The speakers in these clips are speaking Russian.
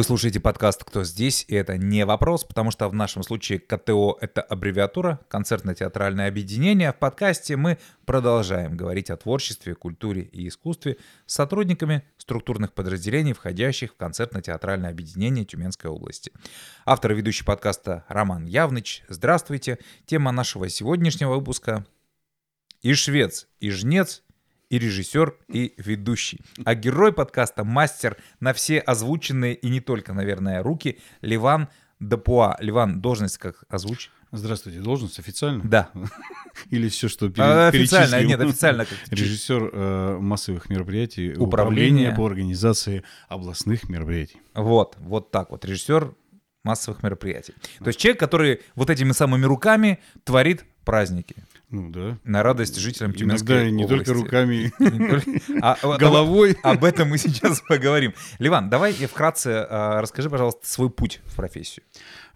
Вы слушаете подкаст «Кто здесь?» и это не вопрос, потому что в нашем случае КТО — это аббревиатура, концертно-театральное объединение. В подкасте мы продолжаем говорить о творчестве, культуре и искусстве с сотрудниками структурных подразделений, входящих в концертно-театральное объединение Тюменской области. Автор и ведущий подкаста Роман Явныч. Здравствуйте. Тема нашего сегодняшнего выпуска — и швец, и жнец, и режиссер, и ведущий. А герой подкаста — мастер на все озвученные и не только, наверное, руки Ливан Дапуа. Ливан, должность как озвучь? Здравствуйте, должность официально? Да. Или все, что пере- А, официально, нет, официально. как- Режиссер э, массовых мероприятий, Управление. по организации областных мероприятий. Вот, вот так вот, режиссер массовых мероприятий. То есть человек, который вот этими самыми руками творит праздники Ну да. на радость жителям Тюменской Иногда не области. только руками, Не только- а- а- головой. Об этом мы сейчас поговорим. Ливан, давай вкратце а, расскажи, пожалуйста, свой путь в профессию.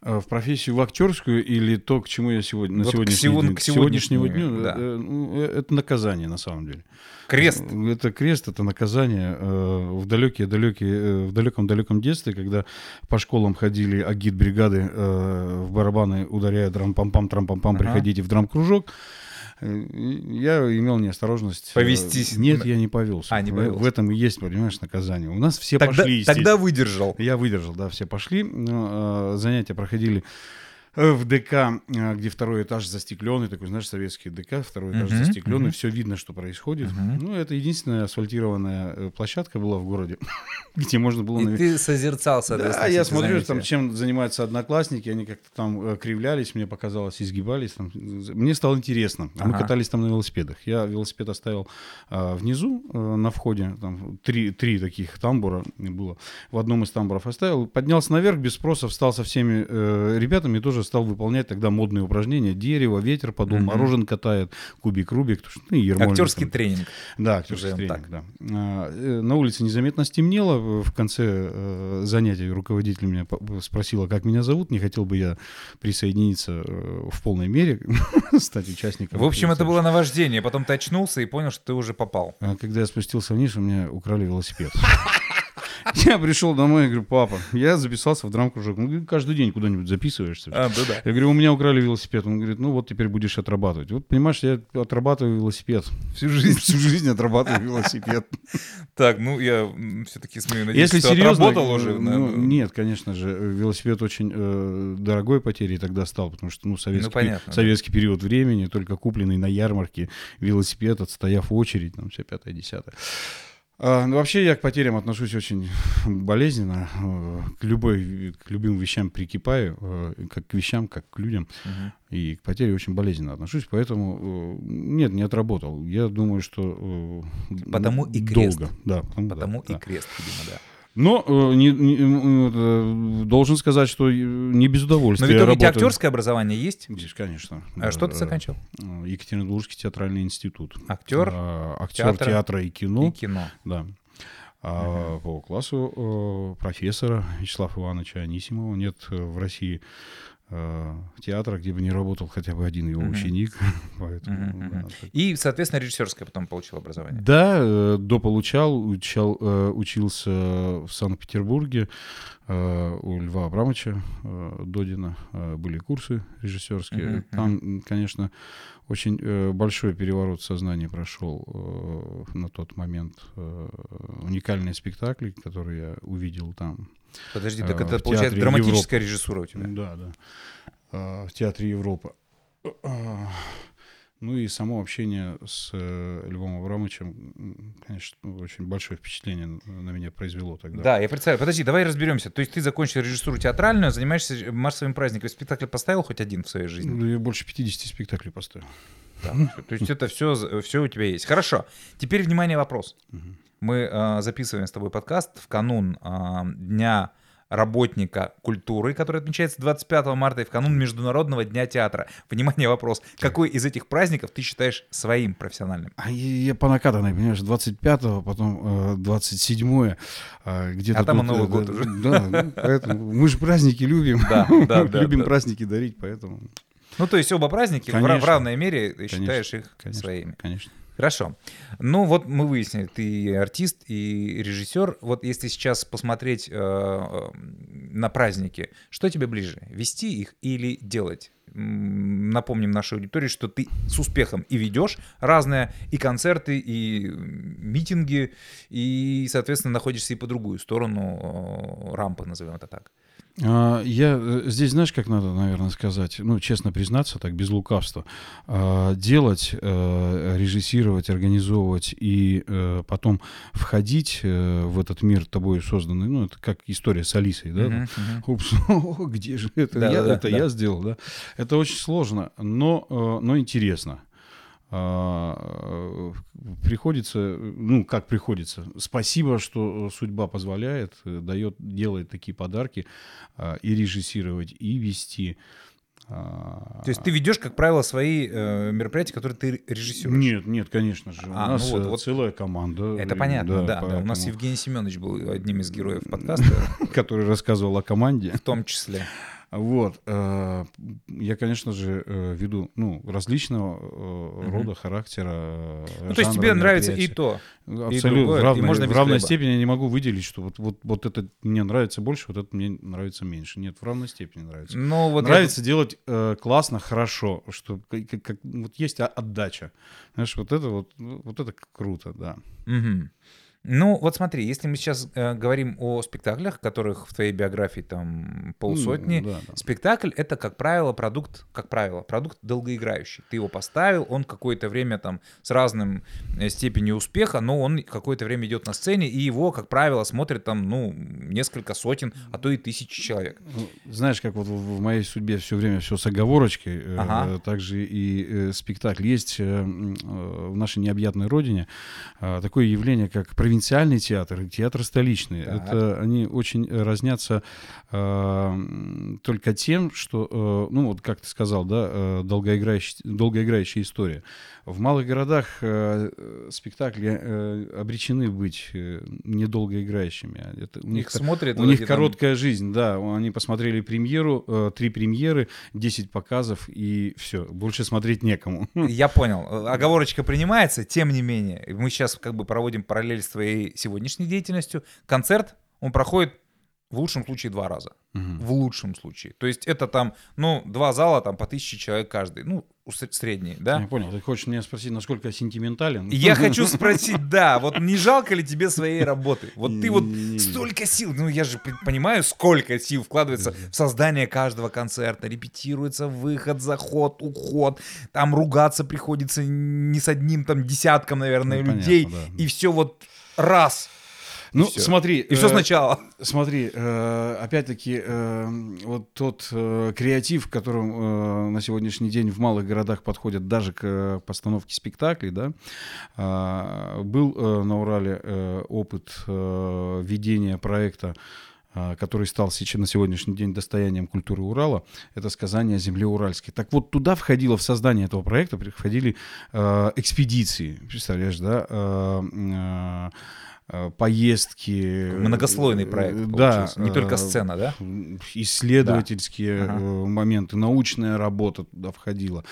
Э, В профессию в актерскую или то, к чему я сегодня, на Вот сегодняшний сегодня- день, к сегодняшнему дню, да. э, ну, э, это наказание на самом деле. Крест. Э, Это крест, это наказание. Э, В далекие-далекие, в далеком-далеком детстве, когда по школам ходили агит-бригады э, в барабаны, ударяя драм-пам-пам, трам-пам-пам, Ага. приходите в драм-кружок, э, я имел неосторожность. э, Повестись. Нет, я не повелся. А, не повелся. В этом и есть, понимаешь, наказание. У нас все Тогда, пошли, тогда выдержал. Я выдержал, да, все пошли. Но, э, занятия проходили в ДК, э, где второй этаж застекленный, такой, знаешь, советский ДК, второй этаж Мгм, застекленный, мгм. все видно, что происходит. Мгм. Ну, это единственная асфальтированная э, площадка была в городе, где можно было... И ты созерцал, соответственно, Да, я смотрю, там, чем занимаются одноклассники, они как-то там э, кривлялись, мне показалось, изгибались. там. Мне стало интересно. А Мы Ага. катались там на велосипедах. Я велосипед оставил а, внизу, э, на входе, там три, три таких тамбура было. В одном из тамбуров оставил, поднялся наверх без спроса, встал со всеми э, ребятами и тоже стал выполнять тогда модные упражнения. Дерево, ветер подул, Мгм. морожен катает, кубик, рубик. потому что, Ну, и Актерский там. тренинг. Да, актерский тренинг, да. А, э, На улице незаметно стемнело. В конце э, занятия руководитель меня спросила, как меня зовут. Не хотел бы я присоединиться э, в полной мере, стать участником. В общем, это было наваждение. Потом ты очнулся и понял, что ты уже попал. А Когда я спустился вниз, у меня украли велосипед. Я пришел домой и говорю, папа, я записался в драм-кружок. Ну, каждый день куда-нибудь записываешься. А, да, да. Я говорю, у меня украли велосипед. Он говорит, ну вот теперь будешь отрабатывать. Вот понимаешь, я отрабатываю велосипед. Всю жизнь, всю жизнь отрабатываю велосипед. Так, ну я все-таки смею надеяться, Если что серьезно, отработал уже. э, на- ну, нет, конечно же, велосипед очень э, дорогой потерей тогда стал, потому что, ну, советский, Ну, понятно, пе- да. советский период времени, только купленный на ярмарке велосипед, отстояв очередь, там все пятое, десятое. А, ну, вообще я к потерям отношусь очень болезненно, э, к любой, к любым вещам прикипаю, э, как к вещам, как к людям, Мгм. и к потере очень болезненно отношусь, поэтому э, нет, не отработал. Я думаю, что Потому и крест. долго, да, потому, да, Потому да. и крест, видимо, да. Но э, не- не- э, должен сказать, что э, не без Но удовольствия. ведь у тебя актерское образование есть? Есть, конечно. А что ты Э, заканчивал? э, Екатеринбургский театральный институт. Актер Э, Актер театра театра, и кино. и кино. Да. А по классу профессора Вячеслава Ивановича Анисимова нет в России театра, где бы не работал хотя бы один его Мгм. ученик. Поэтому, Мгм, да, так. И, соответственно, режиссерское потом получил образование. Да, э, дополучал, учал, э, учился в Санкт-Петербурге э, у Льва Абрамовича э, Додина. э, Были курсы режиссерские. Мгм, Там, конечно, очень э, большой переворот сознания прошел э, на тот момент. э, Уникальные спектакли, которые я увидел там. Подожди, э, так это получается драматическая режиссура у тебя. Да, да. А, В Театре Европа. А, Ну и само общение с э, Львом Абрамовичем, конечно, очень большое впечатление на- меня произвело тогда. Да, я представляю. Подожди, давай разберемся. То есть ты закончил режиссуру театральную, занимаешься массовыми праздниками. Спектакль поставил хоть один в своей жизни? Ну, Я больше 50 спектаклей поставил. Да. То есть это все, все у тебя есть. Хорошо. Теперь, внимание, вопрос. Мгм. Мы э, записываем с тобой подкаст в канун э, Дня работника культуры, который отмечается 25 марта, и в канун Международного дня театра. Внимание, вопрос. Какой из этих праздников ты считаешь своим профессиональным? А я, я по накатанной, понимаешь, 25-го, потом э, 27-е, а, где-то А там и тут, Новый э, год да, уже. Да, ну, поэтому мы же праздники любим. Да, да, да, Любим праздники дарить, поэтому... Ну, то есть оба праздники в, равной мере считаешь их своими. Конечно. Хорошо. Ну вот мы выяснили, ты артист, и режиссер. Вот если сейчас посмотреть э, э, на праздники, что тебе ближе, вести их или делать? Напомним нашей аудитории, что ты с успехом и ведешь разные и концерты, и митинги, и, соответственно, находишься и по другую сторону э, рампы, назовем это так. А, Я э, здесь, знаешь, как надо, наверное, сказать, ну, честно признаться, так, без лукавства. А, Делать, э, режиссировать, организовывать и э, потом входить в этот мир тобой созданный, ну, это как история с Алисой, да? Мгм, мгм. Упс, о, где же это? я, это да. я сделал, да? Это очень сложно, но, но интересно. А, э, Приходится, ну, как приходится. Спасибо, что судьба позволяет, э, дает, делает такие подарки а, и режиссировать, и вести. А, То есть ты ведешь, как правило, свои э, мероприятия, которые ты режиссируешь? Нет, нет, конечно же. У А, нас ну вот, э, вот. целая команда. Это э, понятно, да. да. У нас поэтому- Евгений Семенович был одним из героев подкаста, который рассказывал о команде. в том числе. Вот. э, Я, конечно же, э, веду ну, различного Мгм. рода, характера. Ну, то есть жанра тебе нравится и то. Абсолютно. другое, в и равной, можно в равной хлеба. степени я не могу выделить, что вот, вот, вот это мне нравится больше, вот это мне нравится меньше. Нет, в равной степени нравится. Ну, вот нравится делать э, классно, хорошо, что как, как- вот есть о- отдача. Знаешь, вот это вот, ну, вот это круто, да. Мгм. Ну, вот смотри, если мы сейчас э, говорим о спектаклях, которых в твоей биографии там полсотни, Ну, да, да. спектакль — это, как правило, продукт, как правило, продукт долгоиграющий. Ты его поставил, он какое-то время там с разным э, степенью успеха, но он какое-то время идет на сцене, и его, как правило, смотрят там, ну, несколько сотен, а то и тысячи человек. Ну, Знаешь, как вот в моей судьбе все время все с оговорочкой, э, Ага. также и э, спектакль. Есть э, э, в нашей необъятной родине э, такое явление, как провинциальный театр и театр столичный. Так. Это они очень э, разнятся э, только тем, что, э, ну вот как ты сказал, да, э, долгоиграющая, долгоиграющая история. В малых городах э, э, спектакли э, обречены быть э, недолгоиграющими. Это, у них Их смотрят... у них эти там- короткая жизнь, да. Они посмотрели премьеру, э, три премьеры, 10 показов и все. Больше смотреть некому. Я понял. Оговорочка принимается, тем не менее. Мы сейчас как бы проводим параллель с твоей сегодняшней деятельностью. Концерт, он проходит в лучшем случае два раза. Мгм. В лучшем случае. То есть это там, ну, два зала, там по тысяче человек каждый. Ну, у сре- средние, да? Я понял. Ты хочешь меня спросить, насколько я сентиментален? Я хочу спросить, да, вот не жалко ли тебе своей работы? Вот ты вот столько сил, ну я же понимаю, сколько сил вкладывается в создание каждого концерта, репетируется выход, заход, уход, там ругаться приходится не с одним там десятком, наверное, Ну, понятно, людей, да. и все вот раз, Ну, всё. смотри. и все э, сначала. Смотри, э, опять-таки, э, вот тот э, креатив, которым э, на сегодняшний день в малых городах подходят даже к э, постановке спектаклей, да, а, был э, на Урале э, опыт э, ведения проекта который стал сейчас на сегодняшний день достоянием культуры Урала, это сказание о земле уральской. Так вот, туда входило в создание этого проекта, входили э, экспедиции, представляешь, да, э, э, поездки. Многослойный проект Э, получился, не э, только сцена, да? Исследовательские Да. Ага. э, моменты, научная работа туда входила.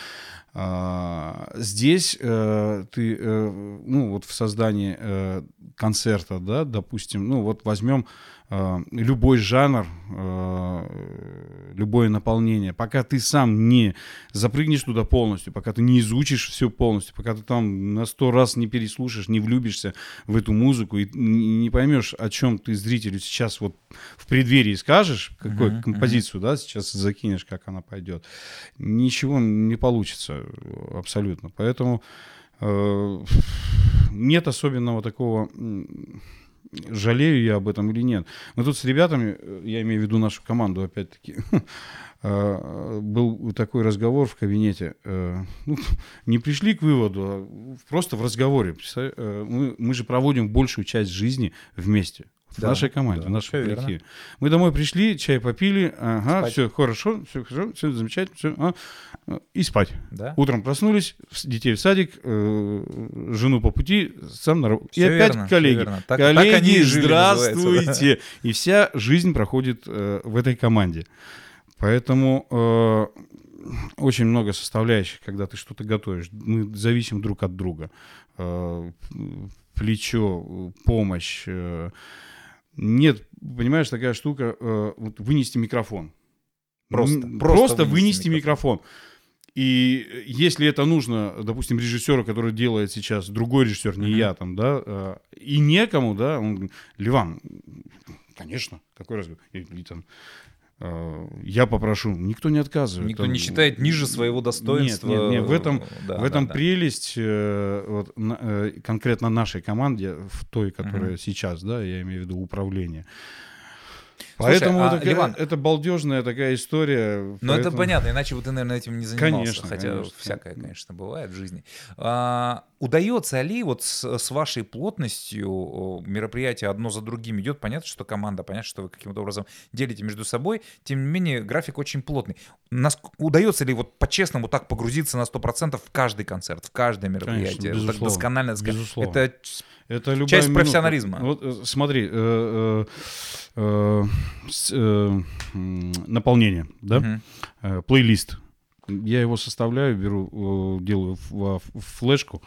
А, Здесь э, ты, ну вот в создании концерта, да, допустим, ну вот возьмем э, любой жанр, э, любое наполнение, пока ты сам не запрыгнешь туда полностью, пока ты не изучишь все полностью, пока ты там на сто раз не переслушаешь, не влюбишься в эту музыку и не поймешь, о чем ты зрителю сейчас вот в преддверии скажешь, какую Мгм, композицию, да, сейчас закинешь, как она пойдет, ничего не получится абсолютно. Поэтому э, нет особенного такого жалею я об этом или нет. Мы тут с ребятами, э, я имею в виду нашу команду, опять-таки, э, был такой разговор в кабинете. э, ну, Не пришли к выводу, а просто в разговоре. Э, Мы, мы же проводим большую часть жизни вместе. В Да, нашей команде, да, в верно. коллективе. Мы домой пришли, чай попили, ага, Спать. все хорошо, все хорошо, все замечательно, все, и спать. Да? Утром проснулись, детей в садик, э, жену по пути, сам на работу. И опять верно, коллеги. Так- так коллеги, они и жили, называется, здравствуйте. И вся жизнь проходит э, в этой команде. Поэтому э, очень много составляющих, когда ты что-то готовишь. Мы зависим друг от друга. Э, плечо, помощь. Э, нет, понимаешь, такая штука, э, вот вынести микрофон. Просто, просто просто вынести вынести микрофон. И если это нужно, допустим, режиссеру, который делает сейчас другой режиссер, не Мгм. я там, да, э, и некому, да, он Ливан, конечно, какой разговор? Или там, э, я попрошу, никто не отказывает. Никто не считает ниже своего достоинства. Нет, нет, нет, в этом- Да, в этом да, да. прелесть э, вот, на- э, конкретно нашей команде, в той, которая Мгм. сейчас, да, я имею в виду управление. Слушай, Поэтому а, это, Ливан- это балдежная такая история. Ну, это понятно, иначе бы ты, наверное, этим не занимался. Конечно, хотя конечно. всякое, конечно, бывает в жизни. А, удается ли вот с, с вашей плотностью мероприятие одно за другим идет? Понятно, что команда, понятно, что вы каким-то образом делите между собой. Тем не менее, график очень плотный. Нас, удается ли вот по-честному так погрузиться на 100% в каждый концерт, в каждое мероприятие? Так безусловно, досконально. ска- безусловно. Это Это любая Часть минута. профессионализма. Вот э, смотри, э, э, э, э, наполнение, да. Э, плейлист. Я его составляю, беру, делаю в, флешку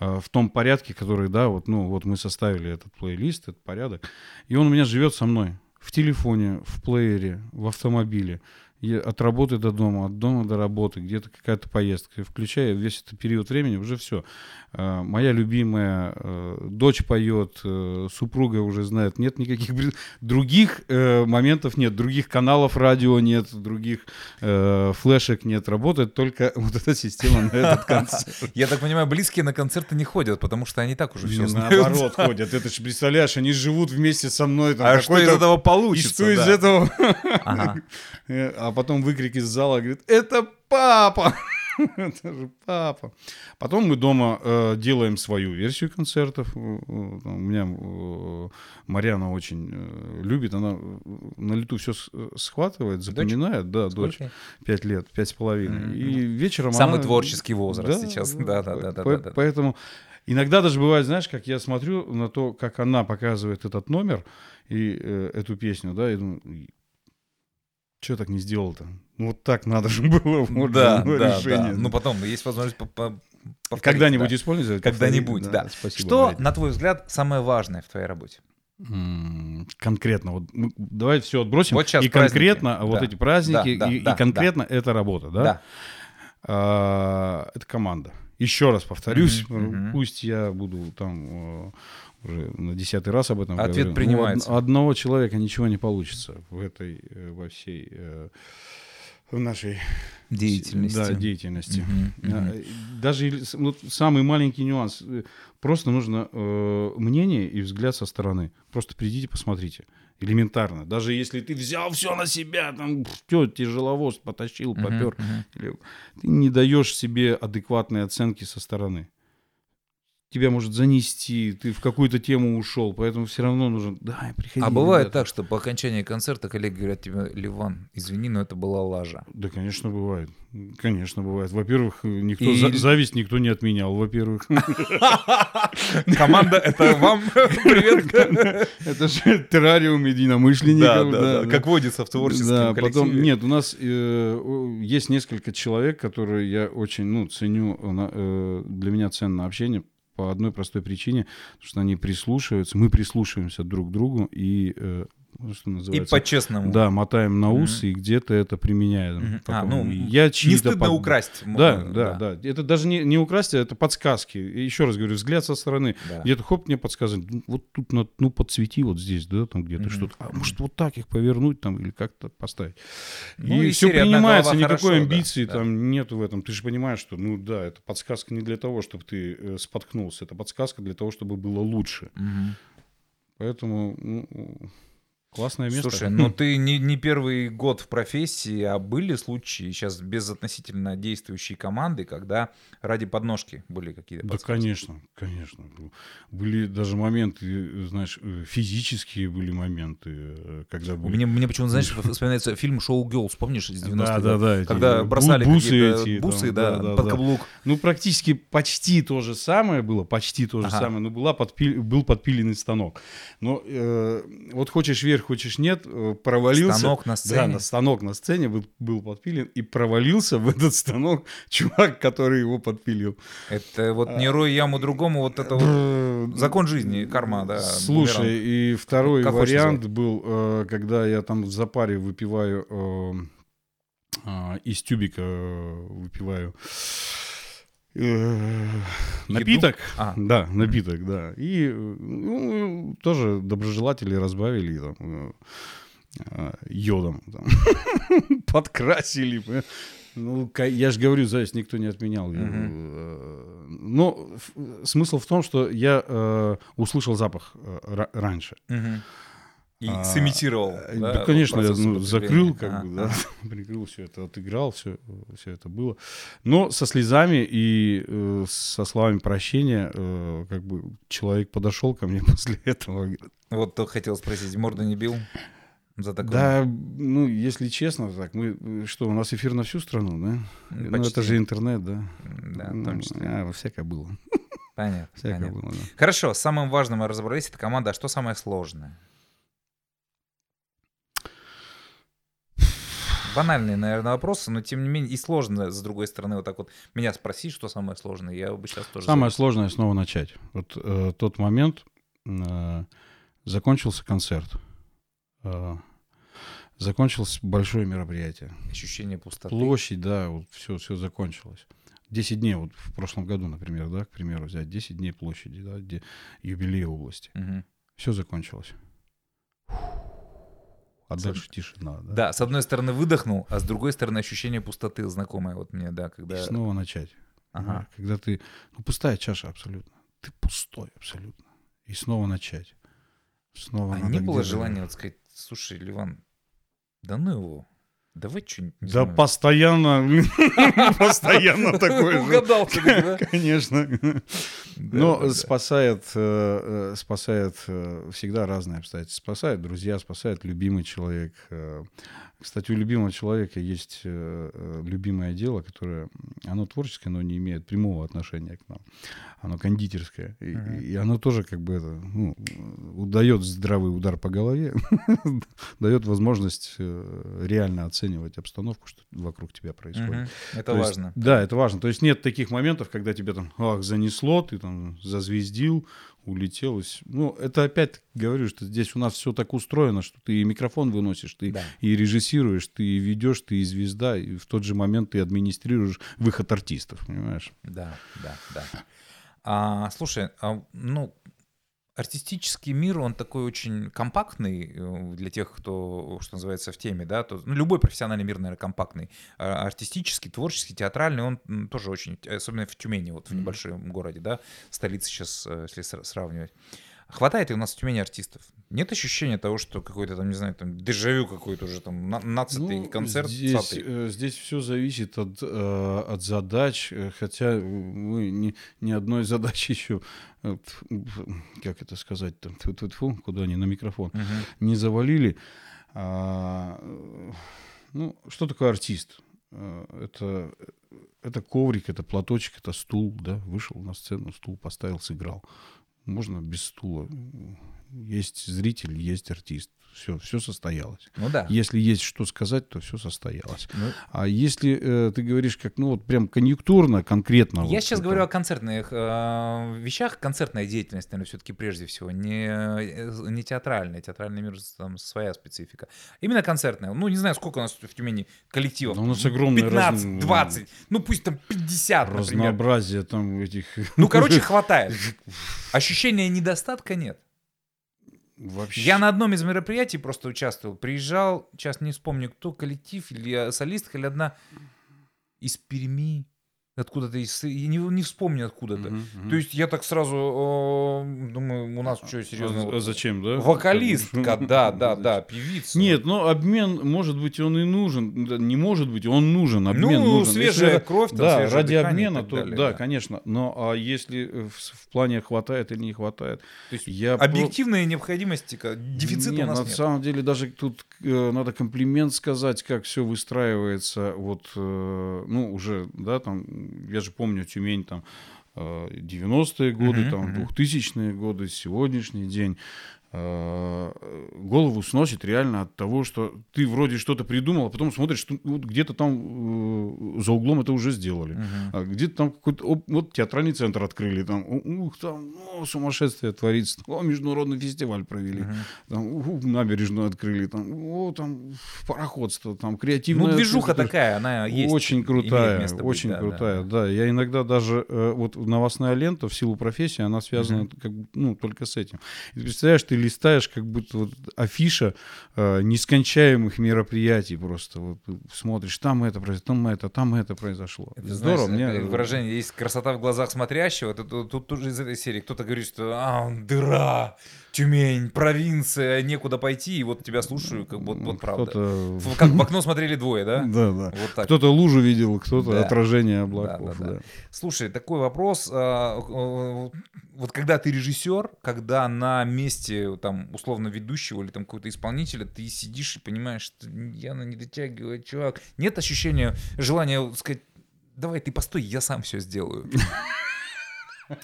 э, в том порядке, который, да, вот, ну, вот мы составили этот плейлист, этот порядок, и он у меня живет со мной в телефоне, в плеере, в автомобиле. От работы до дома, от дома до работы, где-то какая-то поездка. Включая весь этот период времени, уже все. Моя любимая э, дочь поет, э, супруга уже знает. Нет никаких... Других э, моментов нет, других каналов радио нет, других флешек нет. Работает только вот эта система на этот концерт. Я так понимаю, близкие на концерты не ходят, потому что они так уже все знают. наоборот ходят. Это же, представляешь, они живут вместе со мной. А что из этого И получится? что из этого? А потом выкрик из зала, говорит, это папа! Это же папа. Потом мы дома э, делаем свою версию концертов. Э, э, У меня э, Марьяна очень э, любит, она э, на лету все схватывает, запоминает. Да, дочь Сколько? пять лет, пять с половиной. Мгм. И вечером Самый она- творческий возраст сейчас. Да, да, да, да, По- да, да. Поэтому иногда даже бывает, знаешь, как я смотрю на то, как она показывает этот номер и э, эту песню, да, и думаю, что так не сделал-то? Ну вот так надо же было. вот Да, же да, решение. да. Ну потом есть возможность Когда-нибудь да. использовать? Когда-нибудь, повторить? да. Спасибо. Что, Мария. на твой взгляд, самое важное в твоей работе? Конкретно, вот мы- давай все отбросим. Вот щас и праздники. конкретно вот Да. эти праздники, Да, да, и, и да, конкретно эта работа, да? А, это команда. Еще раз повторюсь, мгм. пусть я буду там э, уже на десятый раз об этом Ответ говорю. принимается. од- одного человека ничего не получится в этой, э, во всей, э, в нашей Деятельности. Да, деятельности. Мгм. э, Даже вот самый маленький нюанс. э, Просто нужно э, мнение и взгляд со стороны. Просто придите, посмотрите. Элементарно. Даже если ты взял все на себя, там, все, тяжеловоз потащил, попер, мгм. или ты не даешь себе адекватной оценки со стороны. Тебя может занести, ты в какую-то тему ушел, поэтому все равно нужно, да, приходи. А бывает ребята». так, что по окончании концерта коллеги говорят тебе, Ливан, извини, но это была лажа. Да, конечно, бывает. Конечно, бывает. Во-первых, никто И- за- зависть никто не отменял. Во-первых, Команда, это вам привет. это же террариум единомышленников. да, да. как водится в творческом коллективе. нет, у нас э, есть несколько человек, которые я очень, ну, ценю, э, для меня ценно общение по одной простой причине, потому что они прислушиваются, мы прислушиваемся друг к другу и, э, ну, что И называется, по-честному. да, мотаем на ус и где-то это применяем. Мгм. А, ну, И я Не стыдно под- украсть. Да, м, да, да, Это даже не, не украсть, а это подсказки. И еще раз говорю, взгляд со стороны. Да. Где-то хоп, мне подсказывают, «Ну, вот тут, на- ну, подсвети вот здесь, да, там где-то Мгм. что-то. А может, вот так их повернуть там или как-то поставить. Ну, и из все серии «Одна принимается, никакой хорошо», да, амбиции да. там нету в этом. Ты же понимаешь, что, ну да, это подсказка не для того, чтобы ты э, споткнулся, это подсказка для того, чтобы было лучше. Мгм. Поэтому ну, классное место. Слушай, ну ты не, не первый год в профессии, а были случаи сейчас без относительно действующей команды, когда ради подножки были какие-то Да, подсказки? конечно, конечно. Были даже моменты, знаешь, э, физические были моменты, э, когда были... Мне, мне почему-то, знаешь, вспоминается фильм «Шоу Girls», помнишь, из 90-х? Да, да, да. эти Когда бу- бросали бусы какие-то эти, бусы, там, да, под каблук. Ну, практически почти то же самое было, почти то же Ага. самое, но была подпи- был подпиленный станок. Но э, вот хочешь вверх, хочешь нет, э, провалился. Станок на Да, сцене. на станок на сцене был, был подпилен, и провалился в этот станок чувак, который его подпилил. Это вот не рой яму другому, вот это вот закон жизни, карма, да. Слушай, бумеранг. и второй Как вариант был, э, когда я там в запаре выпиваю э, а, из тюбика выпиваю напиток. А. Да, напиток, да. И э, ну, тоже доброжелатели разбавили там, э, э, йодом. там. Подкрасили. Ну, я же говорю, Заяц никто не отменял. Э, Но смысл в том, что я э, услышал запах э, ра- раньше. Мгм. И А, сымитировал. Э, да, Да, конечно, я ну, закрыл, как А, бы, да, а. прикрыл все это, отыграл, все, все это было. Но со слезами и э, со словами прощения, э, как бы человек подошел ко мне после этого. Вот то хотел спросить, морду не бил за такое? Да, ну, если честно, так, мы, э, что, у нас эфир на всю страну, да? М, Ну, это почти. же интернет, да? Да, в Ну, том числе. А, всякое было, Понятно, всякое понятно. было, да. Хорошо, с самым важным мы разобрались, это команда. А что самое сложное? Банальные, наверное, вопросы, но тем не менее и сложно, с другой стороны, вот так вот меня спросить, что самое сложное, я бы сейчас тоже... Самое сложное снова начать. Вот э, тот момент, э, закончился концерт, э, закончилось большое мероприятие. Ощущение пустоты. Площадь, да, вот все, все закончилось. 10 дней, вот в прошлом году, например, да, к примеру, взять 10 дней площади, да, где юбилей области. Мгм. Все закончилось. А дальше тишина, да. Да, с одной стороны выдохнул, а с другой стороны ощущение пустоты знакомое вот мне, да, И когда... снова начать. Ага. Когда ты, ну, пустая чаша абсолютно. Ты пустой абсолютно. И снова начать. Снова А не было желания вот сказать, слушай, Ливан, да ну его, давай что-нибудь... Да знаю». постоянно, постоянно такое же. Угадал да? Конечно. Но спасает, э, э, спасает э, всегда разные обстоятельства. Спасает друзья, спасает любимый человек. Э. Кстати, у любимого человека есть э, э, любимое дело, которое, оно творческое, но не имеет прямого отношения к нам. Оно кондитерское. И, Мгм. и оно тоже как бы это, ну, дает здравый удар по голове, дает возможность э, реально оценивать обстановку, что вокруг тебя происходит. Мгм. Это То есть, важно. да, это важно. То есть нет таких моментов, когда тебя там, ах, занесло, ты там зазвездил, улетел. и с- Ну, это опять говорю, что здесь у нас все так устроено, что ты и микрофон выносишь, ты Да. и режиссируешь, ты и ведешь, ты и звезда, и в тот же момент ты администрируешь выход артистов, понимаешь? Да, да, да. А, слушай, а, ну, артистический мир, он такой очень компактный э, для тех, кто, что называется, в теме, да, то, ну, любой профессиональный мир, наверное, компактный. А артистический, творческий, театральный, он тоже очень, особенно в Тюмени, вот в небольшом городе, да, столице сейчас, э, если сра- сравнивать. Хватает ли у нас в Тюмени артистов? Нет ощущения того, что какой-то там, не знаю, там дежавю какой-то уже там на- нацатый Ну, концерт, Здесь, э, здесь все зависит от, э, от задач, э, хотя мы ни, ни одной задачи еще, как это сказать, там, тьфу-тьфу-тьфу, куда они, на микрофон, Мгм. не завалили. А, ну, что такое артист? Это, это коврик, это платочек, это стул, да, вышел на сцену, стул поставил, сыграл. Можно без стула. Есть зритель, есть артист. Все, все состоялось. Ну да. Если есть что сказать, то все состоялось. Ну, А если э, ты говоришь как, ну вот прям конъюнктурно, конкретно. Я вот сейчас это- говорю о концертных э, вещах. Концертная деятельность, наверное, все-таки прежде всего. Не, э, не театральная. Театральный мир, там своя специфика. Именно концертная. Ну, не знаю, сколько у нас в Тюмени коллективов. Ну, у нас огромное 15, разно- 20. Ну, пусть там 50, например. Разнообразие там этих... Ну, короче, хватает. Ощущения недостатка нет. Вообще. Я на одном из мероприятий просто участвовал. Приезжал, сейчас не вспомню, кто, коллектив или солистка, или одна из Перми. Откуда-то из... Я не, не вспомню откуда-то. Мгм, мгм. То есть я так сразу э, думаю, нас что, серьезно? А- вот а зачем, да? Вокалистка, да, да, да, певица. Нет, ну обмен, может быть, он и нужен. Да, Не может быть, он нужен. Обмен ну, нужен. свежая Если- кровь, там, да, ради обмена, то далее, да, конечно. Но а если э, в, в плане хватает или не хватает, То есть я про- объективная необходимость, ка- дефицита Нет, у нас на нет. самом деле даже тут э, надо комплимент сказать, как все выстраивается. Вот, э, ну уже, да, там, я же помню Тюмень там 90-е годы, Мгм, там мгм. 2000-е годы, сегодняшний день. Э, голову сносит реально от того, что ты вроде что-то придумал, а потом смотришь, что вот где-то там э, за углом это уже сделали. Мгм. А где-то там какой-то, вот театральный центр открыли, там, ух, там, о, сумасшествие творится, о, международный фестиваль провели, Мгм. там, ух, набережную открыли, там, о, там, пароходство, там, креативная... Ну, движуха это- такая, она есть. очень крутая, место быть, очень да, да. крутая, да, Я иногда даже э, вот новостная лента в силу профессии, она связана Мгм. как ну только с этим. Ты представляешь, ты листаешь как будто вот афиша э, нескончаемых мероприятий просто вот смотришь, там это произошло, там это, там это произошло. Это, Здорово, знаешь, мне выражение есть красота в глазах смотрящего. Тут, тут, тут тоже из этой серии кто-то говорит, что а, дыра, Тюмень, провинция, некуда пойти, и вот тебя слушаю, как вот, вот правда. Как в окно смотрели двое, да? да, да. Вот так. Кто-то лужу видел, кто-то Да. отражение облаков. Да, да, да. да. Слушай, такой вопрос. а, Вот когда ты режиссер, когда на месте там условно ведущего или там какого-то исполнителя ты сидишь и понимаешь, что Яна не дотягивает, чувак. Нет ощущения, желания сказать, давай ты постой, я сам все сделаю.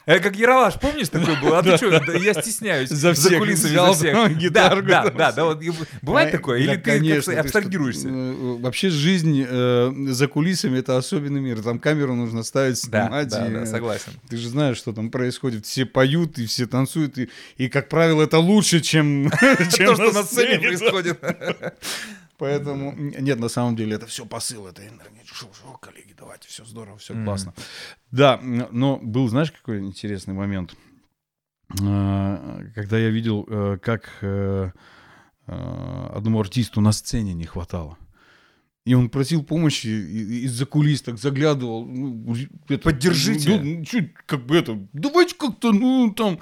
Э, Как Яралаш, помнишь, такой был? А ты что, я стесняюсь. За всех кулисами, за всех. гитарку, да, да, да, Бывает такое? Или ты абстрагируешься? э, Вообще жизнь э, за кулисами это особенный мир. Там камеру нужно ставить, снимать. да, да, э, согласен. Ты же знаешь, что там происходит. Все поют и все танцуют. И, как правило, это лучше, чем, То, что на сцене происходит. Поэтому, нет, на самом деле, это все посыл, это энергия. Шо, шо, коллеги, давайте, все здорово, все классно. Да, но был, знаешь, какой интересный момент? А, Когда я видел, э, как э, э, одному артисту на сцене не хватало. И он просил помощи из-за кулис, так заглядывал. ну, это, Поддержите. ну, ну, чё, как бы это, давайте как-то, ну, там,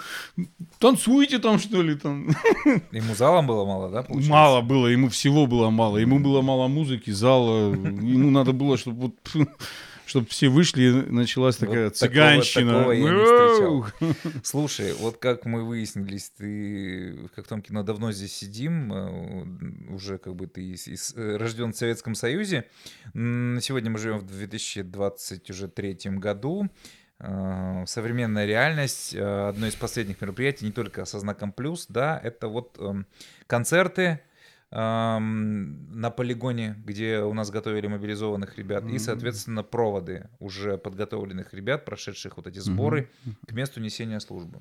танцуйте там, что ли, там. Ему залом было мало, да, получается? Мало было, ему всего было мало. Ему было мало музыки, зала. Ему надо было, чтобы вот чтобы все вышли, и началась такая Вот такого- цыганщина. такого я не Мяу. Слушай, вот как мы выяснились, ты как в том кино давно здесь сидим, э, уже как бы ты из- из- э, рожден в Советском Союзе. Сегодня мы живем в 2023 году. Э, Современная реальность. Одно из последних мероприятий, не только со знаком плюс, да, это вот эм, концерты на полигоне, где у нас готовили мобилизованных ребят, и, Мгм. соответственно, проводы уже подготовленных ребят, прошедших вот эти сборы к месту несения службы.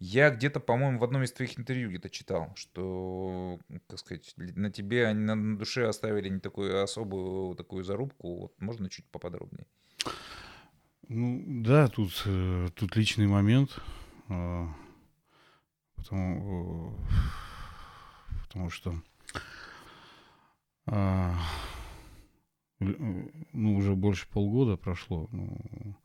Я где-то, по-моему, в одном из твоих интервью где-то читал, что, как сказать, на тебе, они на, душе оставили не такую особую такую зарубку. Вот можно чуть поподробнее? Ну, да, тут, э, тут личный момент. э, Потому, потому что а, э, ну, уже больше полгода прошло. ну,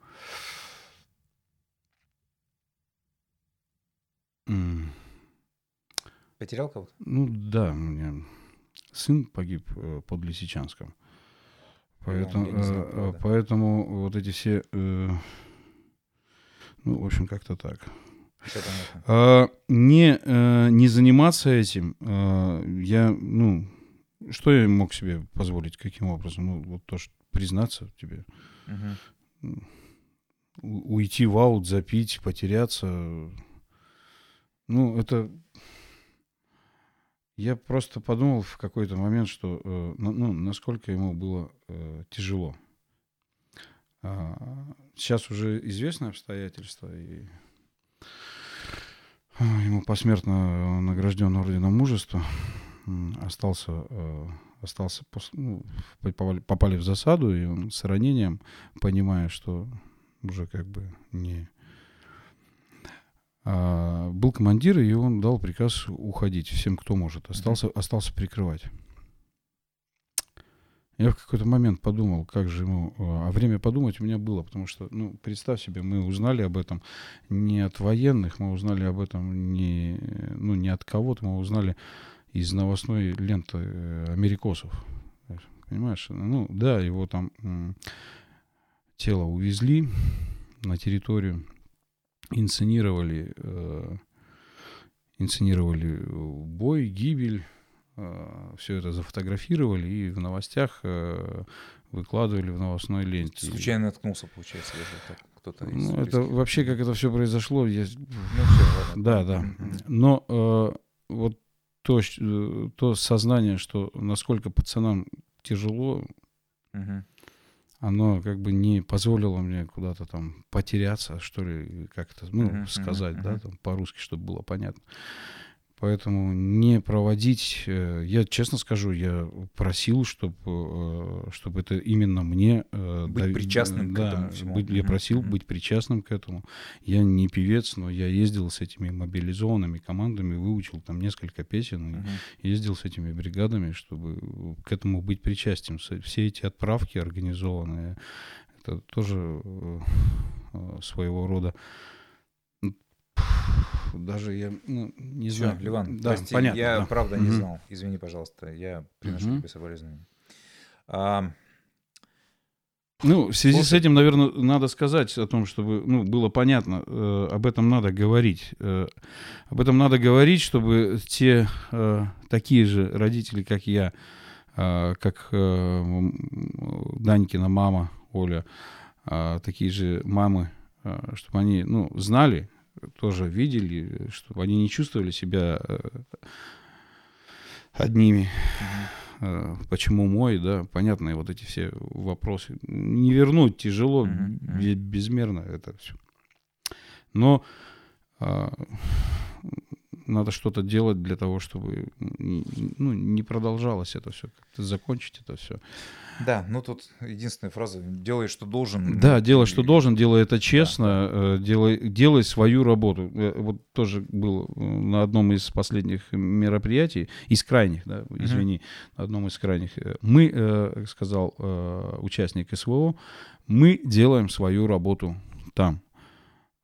Потерял кого-то? Ну да, у меня сын погиб э, под Лисичанском. Поэтому, э, э, правда. поэтому вот эти все, э, ну, в общем, как-то так. А, не, э, не заниматься этим, э, я, ну, что я мог себе позволить, каким образом? Ну, вот то, что признаться тебе, Мгм. у- уйти в аут, запить, потеряться. Ну, это... Я просто подумал в какой-то момент, что, э, ну, насколько ему было э, тяжело. А, сейчас уже известны обстоятельства, и ему посмертно награжден орденом мужества. Остался, э, остался ну, попали, попали в засаду, и он с ранением, понимая, что уже как бы не... А, был командир, и он дал приказ уходить всем, кто может. Остался, остался прикрывать. Я в какой-то момент подумал, как же ему... А время подумать у меня было, потому что, ну, представь себе, мы узнали об этом не от военных, мы узнали об этом не, ну, не от кого-то, мы узнали из новостной ленты э, америкосов. Понимаешь? Ну, да, его там тело увезли на территорию, инсценировали, э, инсценировали бой, гибель, все это зафотографировали и в новостях э, выкладывали в новостной ленте. Случайно наткнулся, получается, даже кто-то Ну, это близких. вообще, как это все произошло, я... Ну, всё, ладно. Да, да. Но э, вот то, э, то сознание, что насколько пацанам тяжело, Мгм. оно как бы не позволило мне куда-то там потеряться, что ли, как это, ну, Мгм, сказать, мгм, да, мгм. там по-русски, чтобы было понятно. Поэтому не проводить, э, я честно скажу, я просил, чтобы, чтобы это именно мне... э, Быть дав- причастным к да, этому всему. быть- я просил мгм. быть причастным к этому. Я не певец, но я ездил с этими мобилизованными командами, выучил там несколько песен, и Мгм. ездил с этими бригадами, чтобы к этому быть причастием. С- Все эти отправки организованные, это тоже э, э, своего рода. Даже я ну, не знаю. Ливан, да, прости, понятно. я да. правда не знал. Извини, пожалуйста, я приношу Мгм. тебе соболезнования. А, Ну, в связи с Слушай. этим, наверное, надо сказать о том, чтобы ну, было понятно, э, об этом надо говорить. Э, об этом надо говорить, чтобы те э, такие же родители, как я, э, как э, Данькина мама Оля, э, такие же мамы, э, чтобы они ну, знали, тоже видели, чтобы они не чувствовали себя э, одними. Э, Почему мой, да, понятные вот эти все вопросы. Не вернуть тяжело, бе- безмерно это все. Но а, надо что-то делать для того, чтобы ну, не продолжалось это все, как-то закончить это все. да, ну тут единственная фраза «делай, что должен». Да, делай, что должен, делай это честно, э, делай, делай свою работу. Э, Вот тоже был э, на одном из последних мероприятий, из крайних, да, извини, на одном из крайних. Мы, как сказал участник СВО, мы делаем свою работу там.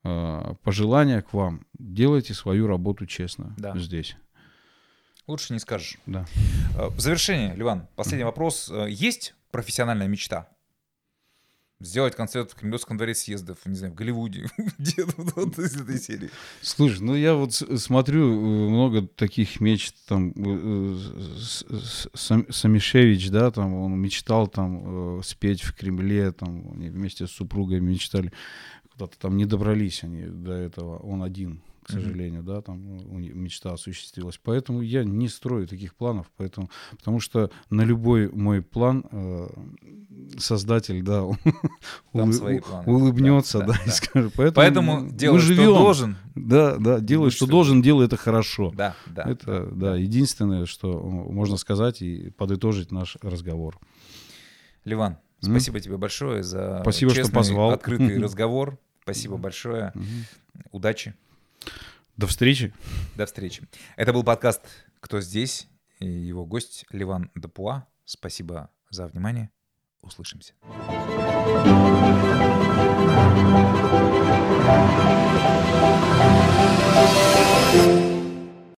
Э, Пожелания к вам, делайте свою работу честно Да. здесь. Лучше не скажешь. Да. Э, В завершение, Ливан, последний вопрос. Э, Есть профессиональная мечта? Сделать концерт в Кремлевском дворе съездов, не знаю, в Голливуде, где-то вот из этой серии. Слушай, ну я вот смотрю э, много таких мечт, там э, Самишевич, да, там он мечтал там э, спеть в Кремле, там они вместе с супругой мечтали, куда-то там не добрались они до этого, он один, к сожалению, да, там э, мечта осуществилась. Поэтому я не строю таких планов, поэтому, потому что на любой мой план э, создатель, да, Там свои у- планы. улыбнется, Да, да, да, и скажет. Поэтому, Поэтому делай, что живем. должен. Да, да, делай, что что должен, делай это хорошо. Да, да. это, да, единственное, что можно сказать и подытожить наш разговор. Ливан, спасибо тебе большое за Спасибо, что честный, позвал. открытый разговор. Спасибо большое. Удачи. До встречи. До встречи. Это был подкаст «Кто здесь?» и его гость Ливан Дапуа. Спасибо за внимание. Услышимся.